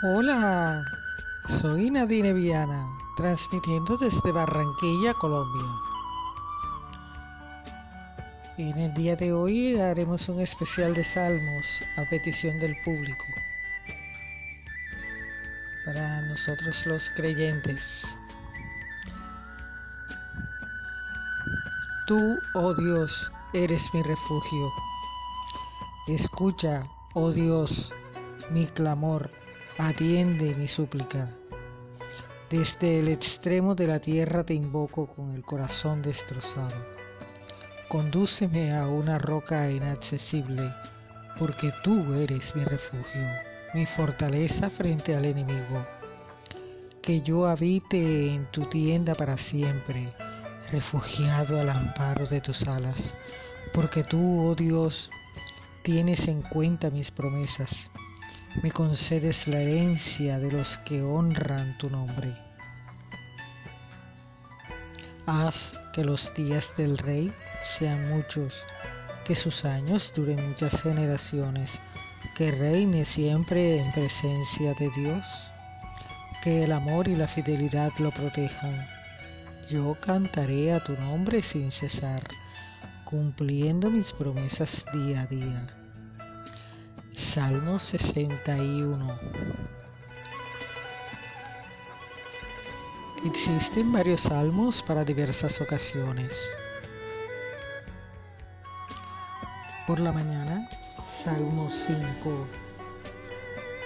Hola, soy Nadine Viana, transmitiendo desde Barranquilla, Colombia. En el día de hoy haremos un especial de salmos a petición del público. Para nosotros los creyentes. Tú, oh Dios, eres mi refugio. Escucha, oh Dios, mi clamor atiende mi súplica. Desde el extremo de la tierra te invoco con el corazón destrozado. Condúceme a una roca inaccesible, porque tú eres mi refugio, mi fortaleza frente al enemigo. Que yo habite en tu tienda para siempre, refugiado al amparo de tus alas, porque tú, oh Dios, tienes en cuenta mis promesas me concedes la herencia de los que honran tu nombre. Haz que los días del rey sean muchos, que sus años duren muchas generaciones, que reine siempre en presencia de Dios, que el amor y la fidelidad lo protejan. Yo cantaré a tu nombre sin cesar, cumpliendo mis promesas día a día. Salmo 61. Existen varios salmos para diversas ocasiones. Por la mañana, Salmo 5,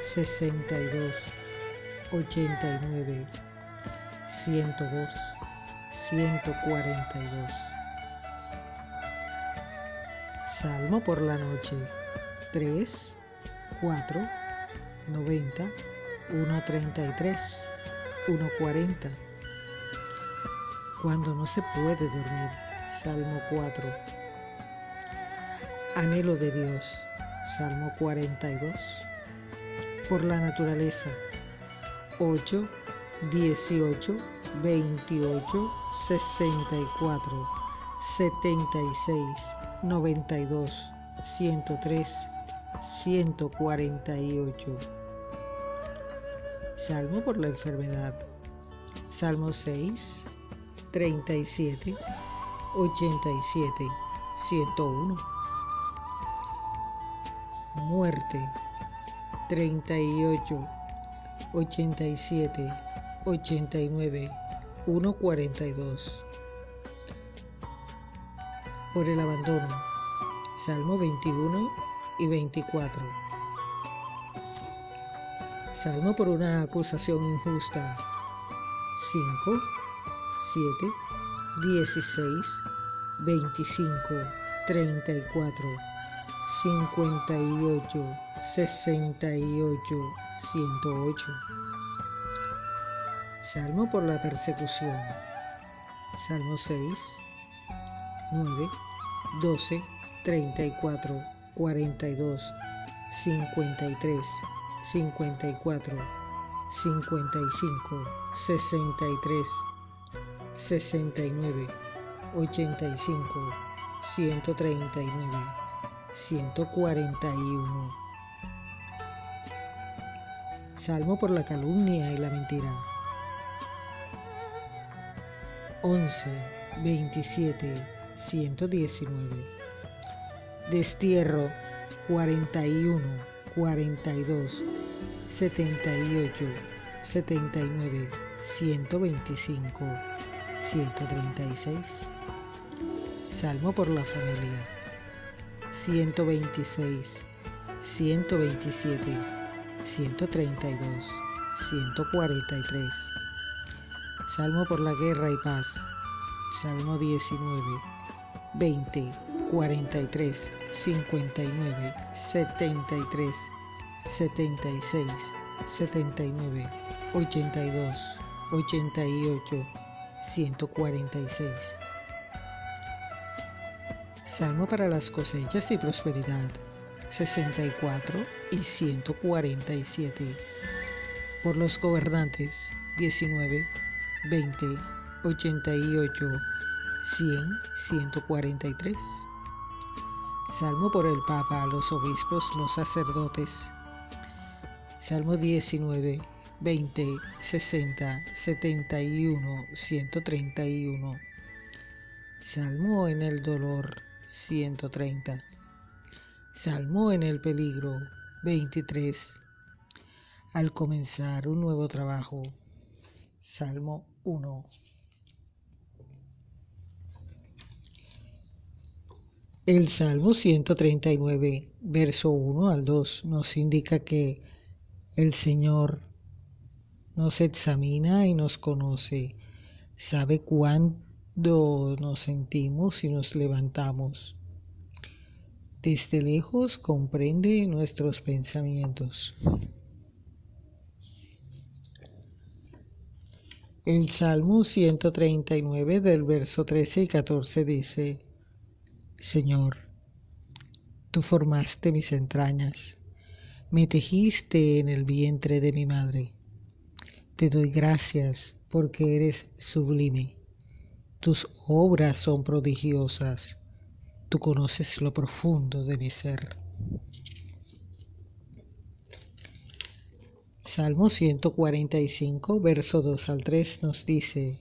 62, 89, 102, 142. Salmo por la noche, 3, 4, 90, 1.33, 1.40. Cuando no se puede dormir, Salmo 4. Anhelo de Dios, Salmo 42. Por la naturaleza, 8, 18, 28, 64, 76, 92, 103. 148. Salmo por la enfermedad. Salmo 6, 37, 87, 101. Muerte. 38, 87, 89, 142. Por el abandono. Salmo 21 y 24. Salmo por una acusación injusta. 5, 7, 16, 25, 34, 58, 68, 108. Salmo por la persecución. Salmo 6, 9, 12, 34, 42, 53, 54, 55, 63, 69, 85, 139, 141. Salmo por la calumnia y la mentira. 11, 27, 119 destierro 41, 42, 78, 79, 125, 136. Salmo por la familia 126, 127, 132, 143. Salmo por la guerra y paz. Salmo 19, 20, 43, 59, 73, 76, 79, 82, 88, 146. Salmo para las cosechas y prosperidad, 64 y 147. Por los gobernantes, 19, 20, 88, 100, 143. Salmo por el Papa, los obispos, los sacerdotes. Salmo 19, 20, 60, 71, 131. Salmo en el dolor 130. Salmo en el peligro 23. Al comenzar un nuevo trabajo. Salmo 1. El Salmo 139, verso 1 al 2, nos indica que el Señor nos examina y nos conoce, sabe cuándo nos sentimos y nos levantamos. Desde lejos comprende nuestros pensamientos. El Salmo 139 del verso 13 y 14 dice, Señor, tú formaste mis entrañas me tejiste en el vientre de mi madre. Te doy gracias porque eres sublime. Tus obras son prodigiosas. Tú conoces lo profundo de mi ser. Salmo 145, verso 2 al 3 nos dice,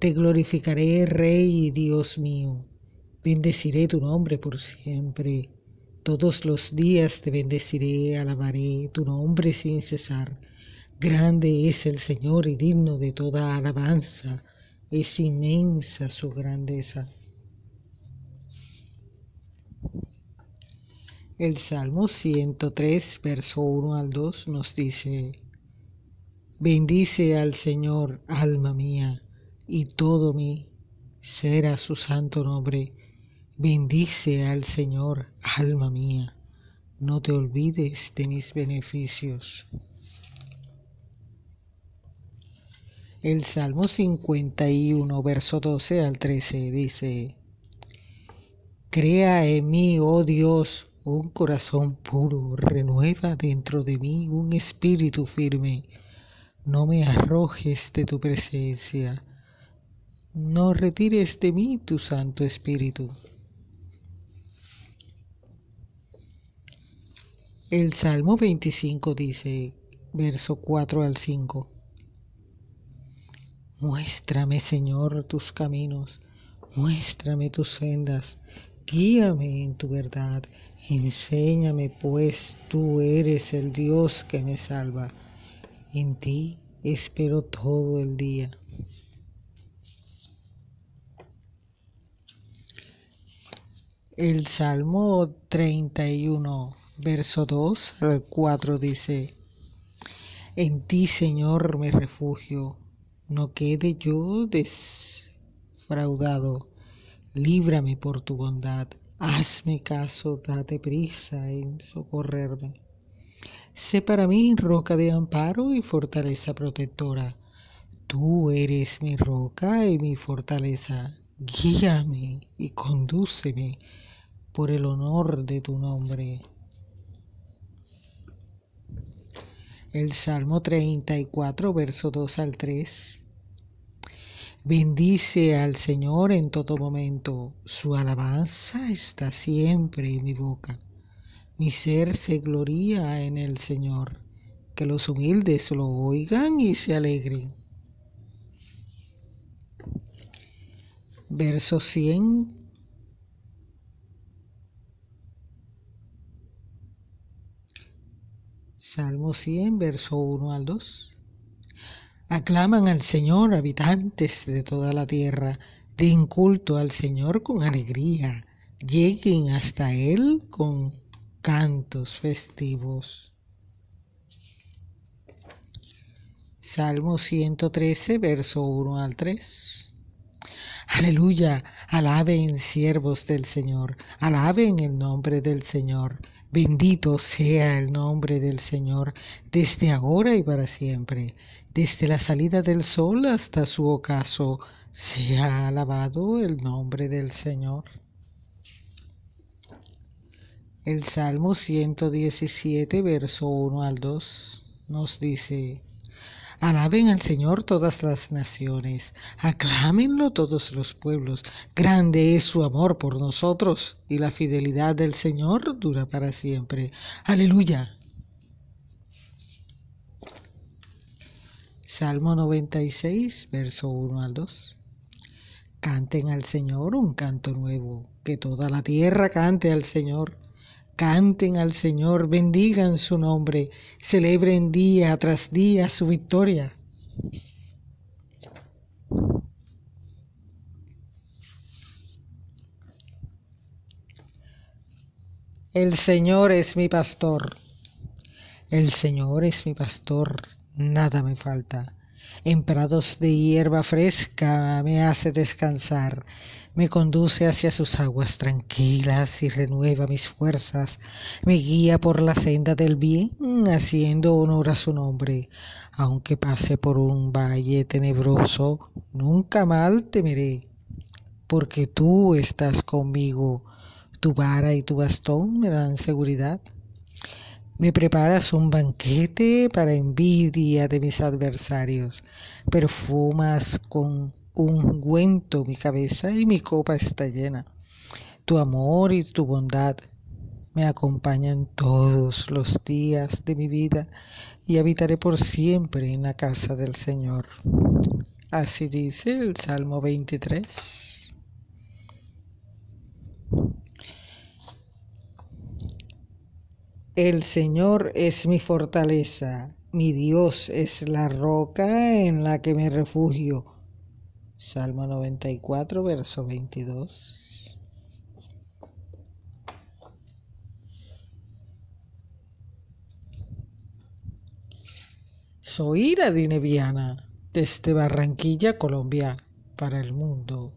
Te glorificaré, Rey y Dios mío, bendeciré tu nombre por siempre todos los días te bendeciré, alabaré tu nombre sin cesar. Grande es el Señor y digno de toda alabanza. Es inmensa su grandeza. El Salmo 103, verso 1 al 2 nos dice, Bendice al Señor, alma mía, y todo mi será su santo nombre Bendice al Señor, alma mía, no te olvides de mis beneficios. El Salmo 51, verso 12 al 13 dice, Crea en mí, oh Dios, un corazón puro, renueva dentro de mí un espíritu firme. No me arrojes de tu presencia, no retires de mí tu Santo Espíritu. El Salmo 25 dice, verso 4 al 5, Muéstrame, Señor, tus caminos, muéstrame tus sendas, guíame en tu verdad, enséñame, pues tú eres el Dios que me salva. En ti espero todo el día. El Salmo 31 verso 2 al 4 dice, En ti, Señor, me refugio, no quede yo desfraudado, líbrame por tu bondad, hazme caso, date prisa en socorrerme. Sé para mí roca de amparo y fortaleza protectora. Tú eres mi roca y mi fortaleza. Guíame y condúceme por el honor de tu nombre. El Salmo 34, verso 2 al 3. Bendice al Señor en todo momento, su alabanza está siempre en mi boca. Mi ser se gloría en el Señor, que los humildes lo oigan y se alegren. Verso 100 Salmo 100, verso 1 al 2. Aclaman al Señor habitantes de toda la tierra, den culto al Señor con alegría, lleguen hasta Él con cantos festivos. Salmo 113, verso 1 al 3. Aleluya, alaben siervos del Señor, alaben el nombre del Señor. Bendito sea el nombre del Señor desde ahora y para siempre. Desde la salida del sol hasta su ocaso, sea alabado el nombre del Señor. El Salmo 117, verso 1 al 2, nos dice, Alaben al Señor todas las naciones, aclámenlo todos los pueblos. Grande es su amor por nosotros y la fidelidad del Señor dura para siempre. Aleluya. Salmo 96, verso 1 al 2. Canten al Señor un canto nuevo, que toda la tierra cante al Señor Canten al Señor, bendigan su nombre, celebren día tras día su victoria. El Señor es mi pastor. El Señor es mi pastor, nada me falta. En prados de hierba fresca me hace descansar, me conduce hacia sus aguas tranquilas y renueva mis fuerzas, me guía por la senda del bien, haciendo honor a su nombre. Aunque pase por un valle tenebroso, nunca mal temeré, porque tú estás conmigo, tu vara y tu bastón me dan seguridad. Me preparas un banquete para envidia de mis adversarios. Perfumas con ungüento mi cabeza y mi copa está llena. Tu amor y tu bondad me acompañan todos los días de mi vida y habitaré por siempre en la casa del Señor. Así dice el Salmo 23. El Señor es mi fortaleza, mi Dios es la roca en la que me refugio. Salmo 94, verso 22. Soy Ira Dineviana, desde Barranquilla, Colombia, para el mundo.